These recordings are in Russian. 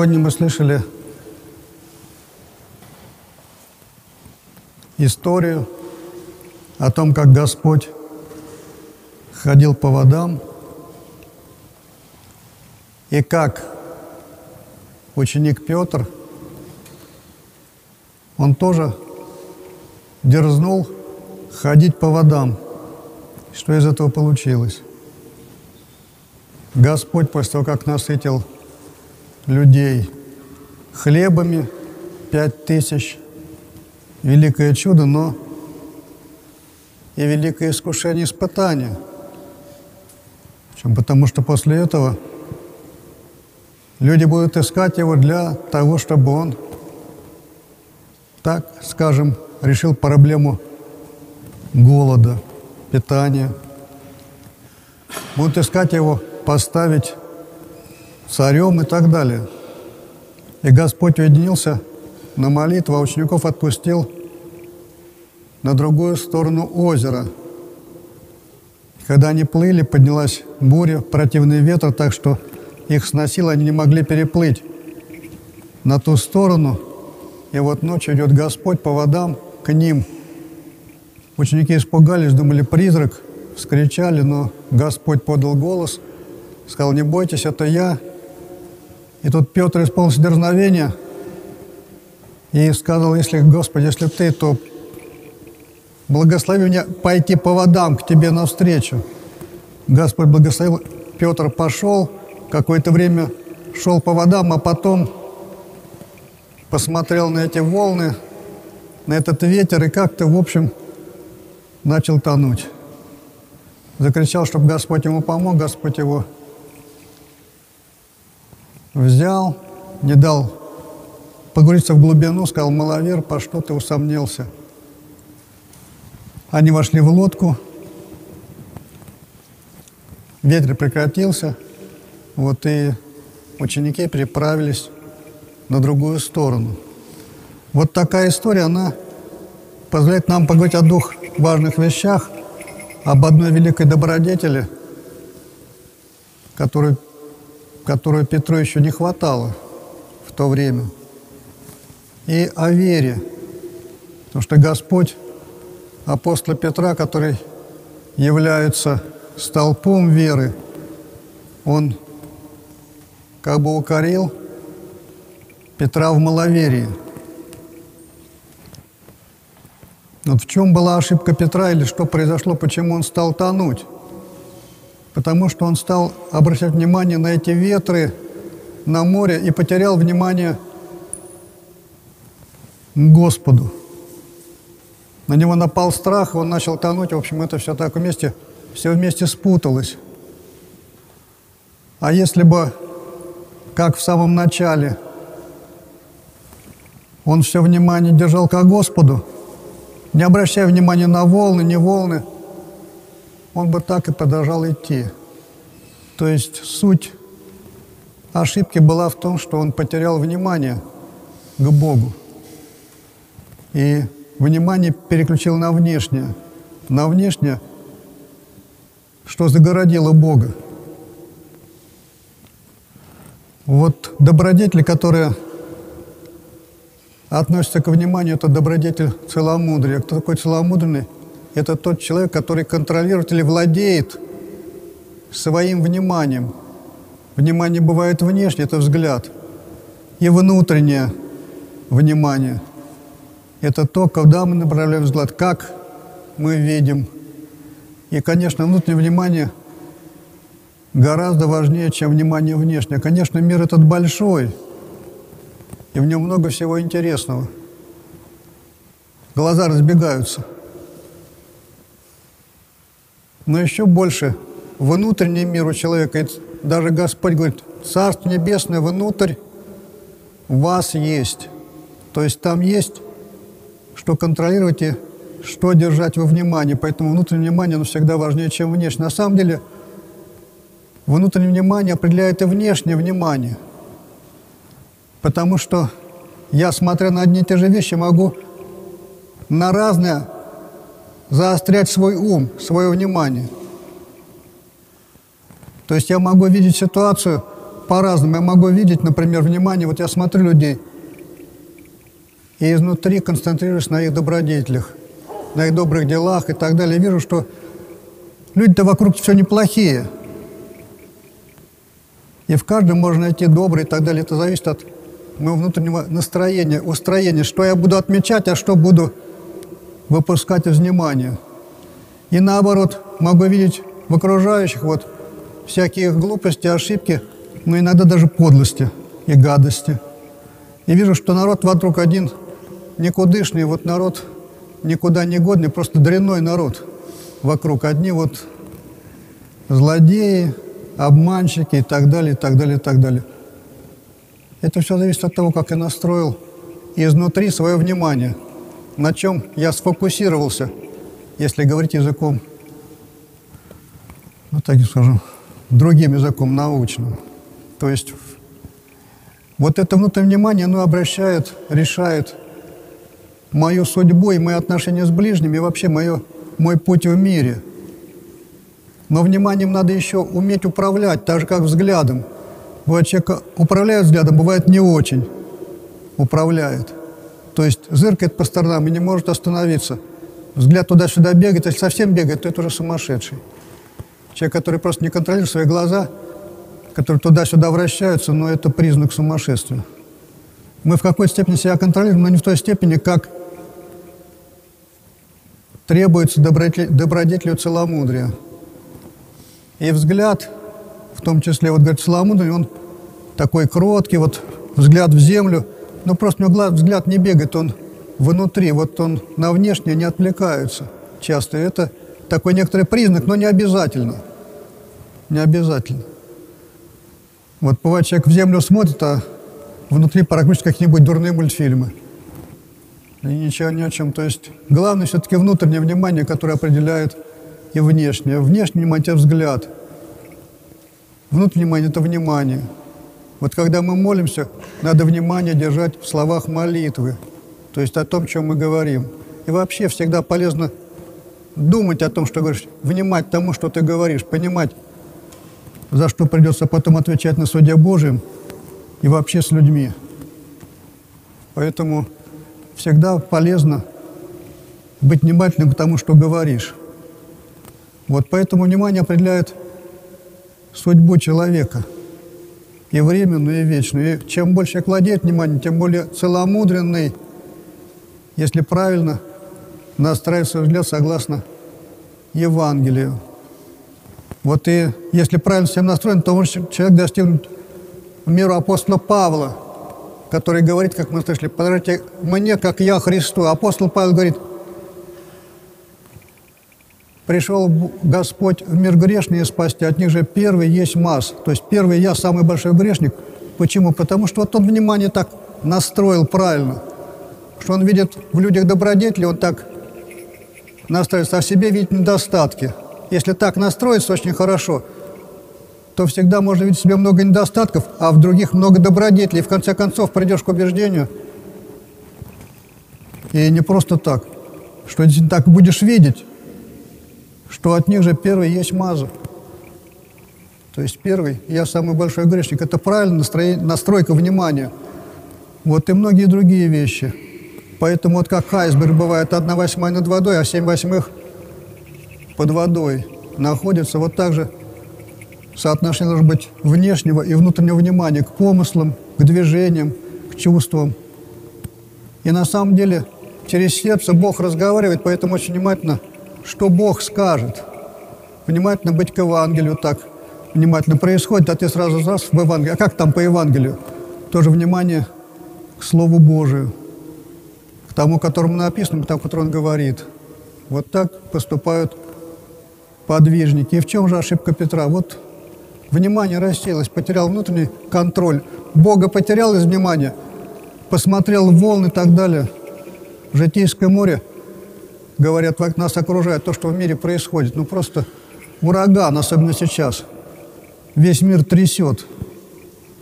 Сегодня мы слышали историю о том, как Господь ходил по водам и как ученик Петр, он тоже дерзнул ходить по водам. Что из этого получилось? Господь после того, как насытил людей хлебами, пять тысяч, великое чудо, но и великое искушение испытания. Почему? Потому что после этого люди будут искать его для того, чтобы он, так скажем, решил проблему голода, питания. Будут искать его поставить царем и так далее. И Господь уединился на молитву, а учеников отпустил на другую сторону озера. Когда они плыли, поднялась буря, противный ветер, так что их сносило, они не могли переплыть на ту сторону. И вот ночью идет Господь по водам к ним. Ученики испугались, думали, призрак, вскричали, но Господь подал голос – сказал, не бойтесь, это я. И тут Петр исполнился дерзновения и сказал, если, Господи, если ты, то благослови меня пойти по водам к тебе навстречу. Господь благословил, Петр пошел, какое-то время шел по водам, а потом посмотрел на эти волны, на этот ветер и как-то, в общем, начал тонуть. Закричал, чтобы Господь ему помог, Господь его взял, не дал погрузиться в глубину, сказал, маловер, по что ты усомнился? Они вошли в лодку, ветер прекратился, вот и ученики переправились на другую сторону. Вот такая история, она позволяет нам поговорить о двух важных вещах, об одной великой добродетели, которую которую Петру еще не хватало в то время, и о вере, потому что Господь апостола Петра, который является столпом веры, он как бы укорил Петра в маловерии. Вот в чем была ошибка Петра или что произошло, почему он стал тонуть? Потому что он стал обращать внимание на эти ветры на море и потерял внимание Господу. На него напал страх, он начал тонуть, в общем, это все так вместе, все вместе спуталось. А если бы, как в самом начале, он все внимание держал к Господу, не обращая внимания на волны, не волны – он бы так и продолжал идти. То есть суть ошибки была в том, что он потерял внимание к Богу. И внимание переключил на внешнее. На внешнее, что загородило Бога. Вот добродетель, которая относится к вниманию, это добродетель целомудрия. Кто такой целомудренный? Это тот человек, который контролирует или владеет своим вниманием. Внимание бывает внешнее, это взгляд. И внутреннее внимание. Это то, куда мы направляем взгляд, как мы видим. И, конечно, внутреннее внимание гораздо важнее, чем внимание внешнее. Конечно, мир этот большой, и в нем много всего интересного. Глаза разбегаются – но еще больше внутренний мир у человека. И даже Господь говорит, Царство Небесное внутрь вас есть. То есть там есть, что контролировать и что держать во внимании. Поэтому внутреннее внимание оно всегда важнее, чем внешнее. На самом деле, внутреннее внимание определяет и внешнее внимание. Потому что я, смотря на одни и те же вещи, могу на разные заострять свой ум, свое внимание. То есть я могу видеть ситуацию по-разному. Я могу видеть, например, внимание, вот я смотрю людей, и изнутри концентрируюсь на их добродетелях, на их добрых делах и так далее. Я вижу, что люди-то вокруг все неплохие. И в каждом можно найти добрый и так далее. Это зависит от моего внутреннего настроения, устроения, что я буду отмечать, а что буду выпускать из внимания. И наоборот, могу видеть в окружающих вот всякие глупости, ошибки, но иногда даже подлости и гадости. И вижу, что народ вокруг один никудышный, вот народ никуда не годный, просто дрянной народ вокруг. Одни вот злодеи, обманщики и так далее, и так далее, и так далее. Это все зависит от того, как я настроил изнутри свое внимание, на чем я сфокусировался, если говорить языком, ну так и скажем, другим языком научным. То есть вот это внутреннее внимание, оно обращает, решает мою судьбу и мои отношения с ближними, и вообще мое, мой путь в мире. Но вниманием надо еще уметь управлять, так же, как взглядом. Бывает, человек управляет взглядом, бывает не очень управляет. То есть зыркает по сторонам и не может остановиться. Взгляд туда-сюда бегает, если совсем бегает, то это уже сумасшедший. Человек, который просто не контролирует свои глаза, которые туда-сюда вращаются, но это признак сумасшествия. Мы в какой-то степени себя контролируем, но не в той степени, как требуется добродетелью целомудрия. И взгляд, в том числе, вот говорит, целомудренный, он такой кроткий, вот взгляд в землю, но просто у него взгляд не бегает, он внутри, вот он на внешнее не отвлекается часто. Это такой некоторый признак, но не обязательно. Не обязательно. Вот бывает, человек в землю смотрит, а внутри прокрутит какие-нибудь дурные мультфильмы. И ничего ни о чем. То есть главное все-таки внутреннее внимание, которое определяет и внешнее. Внешнее внимание – это взгляд. Внутреннее внимание – это внимание. Вот когда мы молимся, надо внимание держать в словах молитвы, то есть о том, чем мы говорим. И вообще всегда полезно думать о том, что говоришь, внимать тому, что ты говоришь, понимать, за что придется потом отвечать на суде Божьем и вообще с людьми. Поэтому всегда полезно быть внимательным к тому, что говоришь. Вот поэтому внимание определяет судьбу человека и временную, и вечную. И чем больше человек владеет вниманием, тем более целомудренный, если правильно настраивать свой взгляд согласно Евангелию. Вот и если правильно всем настроен, то может человек достигнуть миру апостола Павла, который говорит, как мы слышали, подражайте мне, как я Христу. Апостол Павел говорит – пришел Господь в мир грешный и спасти, от них же первый есть масс. То есть первый я самый большой грешник. Почему? Потому что вот он внимание так настроил правильно, что он видит в людях добродетели, он так настроится, а в себе видит недостатки. Если так настроиться очень хорошо, то всегда можно видеть в себе много недостатков, а в других много добродетелей. И в конце концов придешь к убеждению, и не просто так, что так будешь видеть, что от них же первый есть маза. То есть первый, я самый большой грешник. Это правильно настройка внимания. Вот и многие другие вещи. Поэтому вот как айсберг бывает одна восьмая над водой, а семь восьмых под водой находится, вот так же соотношение должно быть внешнего и внутреннего внимания к помыслам, к движениям, к чувствам. И на самом деле через сердце Бог разговаривает, поэтому очень внимательно – что Бог скажет. Внимательно быть к Евангелию так внимательно происходит, а ты сразу раз в Евангелие. А как там по Евангелию? Тоже внимание к Слову Божию, к тому, которому написано, к тому, который он говорит. Вот так поступают подвижники. И в чем же ошибка Петра? Вот внимание рассеялось, потерял внутренний контроль. Бога потерял из внимания, посмотрел волны и так далее. Житейское море говорят, нас окружает то, что в мире происходит. Ну просто ураган, особенно сейчас. Весь мир трясет.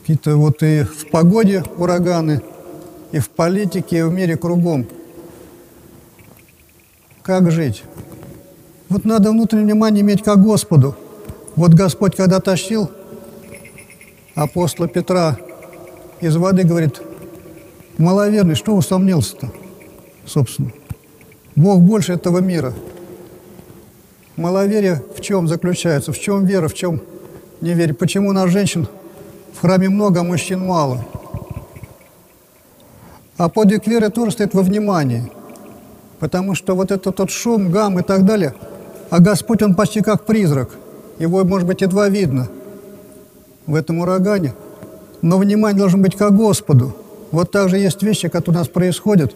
Какие-то вот и в погоде ураганы, и в политике, и в мире кругом. Как жить? Вот надо внутреннее внимание иметь к Господу. Вот Господь, когда тащил апостола Петра из воды, говорит, маловерный, что усомнился-то, собственно? Бог больше этого мира. Маловерие в чем заключается? В чем вера, в чем неверие? Почему у нас женщин в храме много, а мужчин мало? А подвиг веры тоже стоит во внимании. Потому что вот этот тот шум, гам и так далее, а Господь, Он почти как призрак. Его, может быть, едва видно в этом урагане. Но внимание должно быть к Господу. Вот так же есть вещи, которые у нас происходят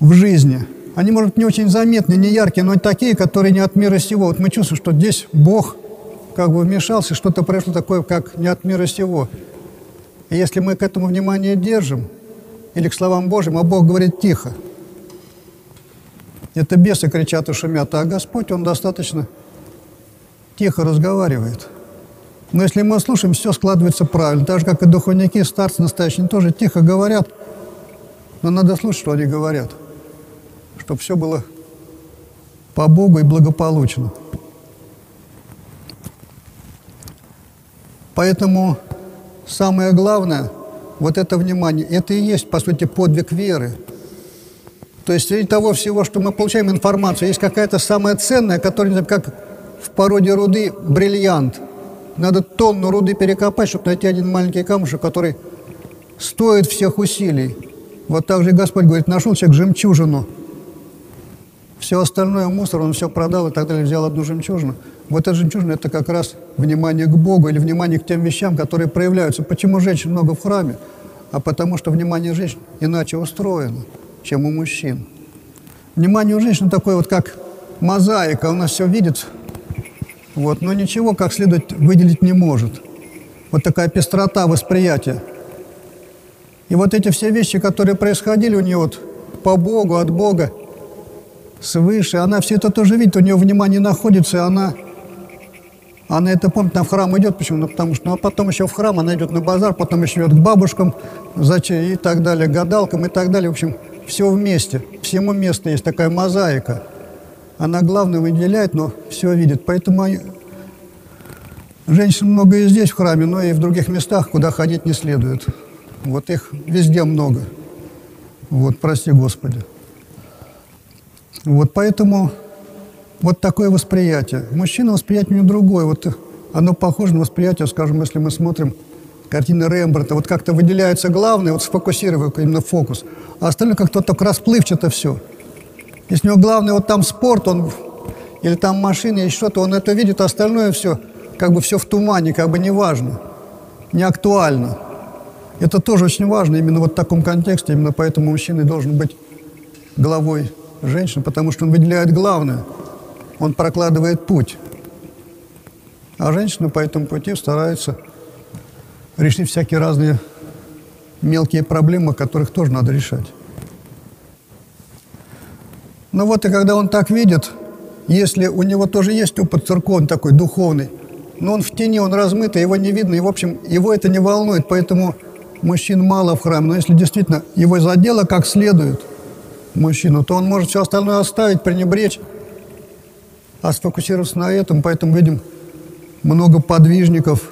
в жизни. Они, может, не очень заметны, не яркие, но такие, которые не от мира сего. Вот мы чувствуем, что здесь Бог как бы вмешался, что-то произошло такое, как не от мира сего. И если мы к этому внимание держим, или к словам Божьим, а Бог говорит тихо, это бесы кричат и шумят, а Господь, Он достаточно тихо разговаривает. Но если мы слушаем, все складывается правильно. Так же, как и духовники, старцы настоящие, тоже тихо говорят, но надо слушать, что они говорят, чтобы все было по Богу и благополучно. Поэтому самое главное, вот это внимание, это и есть, по сути, подвиг веры. То есть среди того всего, что мы получаем информацию, есть какая-то самая ценная, которая, как в породе руды, бриллиант. Надо тонну руды перекопать, чтобы найти один маленький камушек, который стоит всех усилий. Вот так же Господь говорит, нашел человек жемчужину. Все остальное мусор, он все продал и так далее, взял одну жемчужину. Вот эта жемчужина – это как раз внимание к Богу или внимание к тем вещам, которые проявляются. Почему женщин много в храме? А потому что внимание женщин иначе устроено, чем у мужчин. Внимание у женщин такое вот как мозаика, у нас все видит, вот, но ничего как следует выделить не может. Вот такая пестрота восприятия. И вот эти все вещи, которые происходили у нее вот по Богу, от Бога, свыше, она все это тоже видит, у нее внимание находится, и она, она это помнит, она в храм идет, почему? Ну, потому что, ну, а потом еще в храм, она идет на базар, потом еще идет к бабушкам, зачем, и так далее, гадалкам и так далее, в общем, все вместе, всему место есть такая мозаика. Она главное выделяет, но все видит, поэтому женщин много и здесь в храме, но и в других местах, куда ходить не следует. Вот их везде много. Вот, прости Господи. Вот поэтому вот такое восприятие. Мужчина восприятие у него другое. Вот оно похоже на восприятие, скажем, если мы смотрим картины Рембрандта, вот как-то выделяется главное, вот сфокусировав именно фокус, а остальное как-то так расплывчато все. Если у него главное вот там спорт, он или там машина, или что-то, он это видит, а остальное все, как бы все в тумане, как бы не важно, не актуально. Это тоже очень важно именно вот в таком контексте, именно поэтому мужчина должен быть главой женщины, потому что он выделяет главное, он прокладывает путь. А женщина по этому пути старается решить всякие разные мелкие проблемы, которых тоже надо решать. Ну вот и когда он так видит, если у него тоже есть опыт церковный такой, духовный, но он в тени, он размытый, его не видно, и, в общем, его это не волнует, поэтому мужчин мало в храме, но если действительно его задело как следует, мужчину, то он может все остальное оставить, пренебречь, а сфокусироваться на этом. Поэтому видим много подвижников,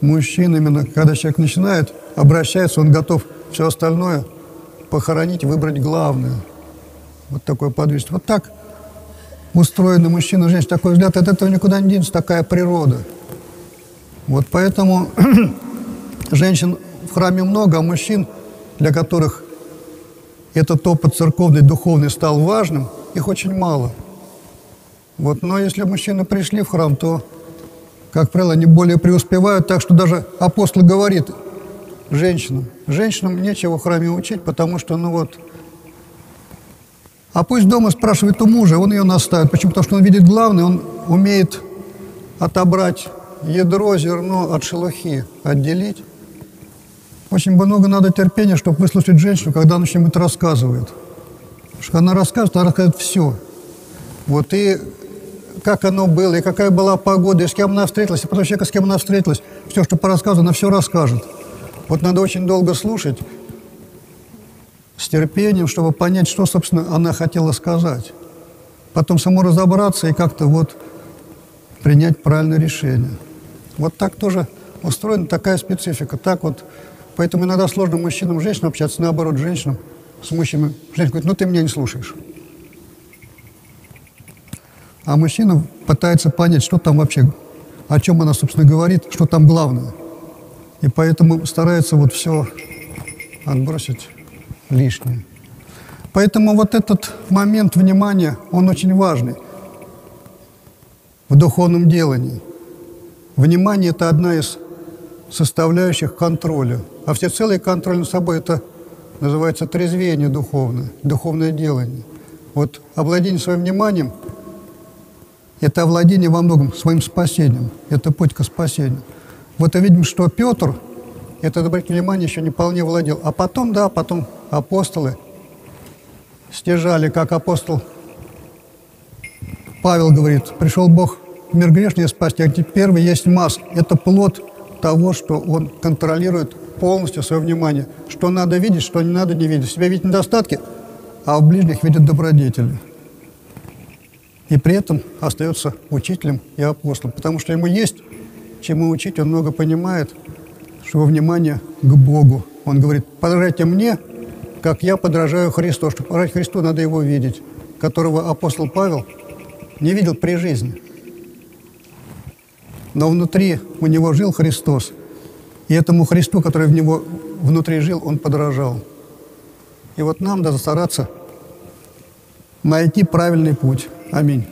мужчин именно, когда человек начинает, обращается, он готов все остальное похоронить, выбрать главное. Вот такое подвижность. Вот так устроены мужчина и женщина. Такой взгляд, от этого никуда не денется, такая природа. Вот поэтому женщин в храме много, а мужчин, для которых этот опыт церковный, духовный стал важным, их очень мало. Вот, но если мужчины пришли в храм, то, как правило, они более преуспевают, так что даже апостол говорит женщинам, женщинам нечего в храме учить, потому что, ну вот, а пусть дома спрашивает у мужа, он ее наставит. Почему? Потому что он видит главное, он умеет отобрать ядро, зерно от шелухи, отделить. Очень много надо терпения, чтобы выслушать женщину, когда она что-нибудь рассказывает. Потому что она рассказывает, она рассказывает все. Вот и как оно было, и какая была погода, и с кем она встретилась, и потом человека, с кем она встретилась. Все, что по она все расскажет. Вот надо очень долго слушать, с терпением, чтобы понять, что, собственно, она хотела сказать. Потом саму разобраться и как-то вот принять правильное решение. Вот так тоже устроена такая специфика. Так вот, поэтому иногда сложно мужчинам и женщинам общаться, наоборот, женщинам с мужчинами. Женщина говорит, ну ты меня не слушаешь. А мужчина пытается понять, что там вообще, о чем она, собственно, говорит, что там главное. И поэтому старается вот все отбросить лишнее. Поэтому вот этот момент внимания, он очень важный в духовном делании. Внимание – это одна из составляющих контроля. А все целый контроль над собой – это называется трезвение духовное, духовное делание. Вот обладение своим вниманием – это овладение во многом своим спасением, это путь к спасению. Вот и видим, что Петр это обратить внимание еще не вполне владел. А потом, да, потом апостолы стяжали, как апостол Павел говорит, пришел Бог мир грешный спасти, а первый есть масс. Это плод того, что он контролирует полностью свое внимание. Что надо видеть, что не надо не видеть. В себя видит недостатки, а в ближних видит добродетели. И при этом остается учителем и апостолом, потому что ему есть чему учить, он много понимает, что внимание к Богу. Он говорит, подражайте мне, как я подражаю Христу. Чтобы подражать Христу, надо его видеть, которого апостол Павел не видел при жизни. Но внутри у него жил Христос, и этому Христу, который в него внутри жил, он подражал. И вот нам надо стараться найти правильный путь. Аминь.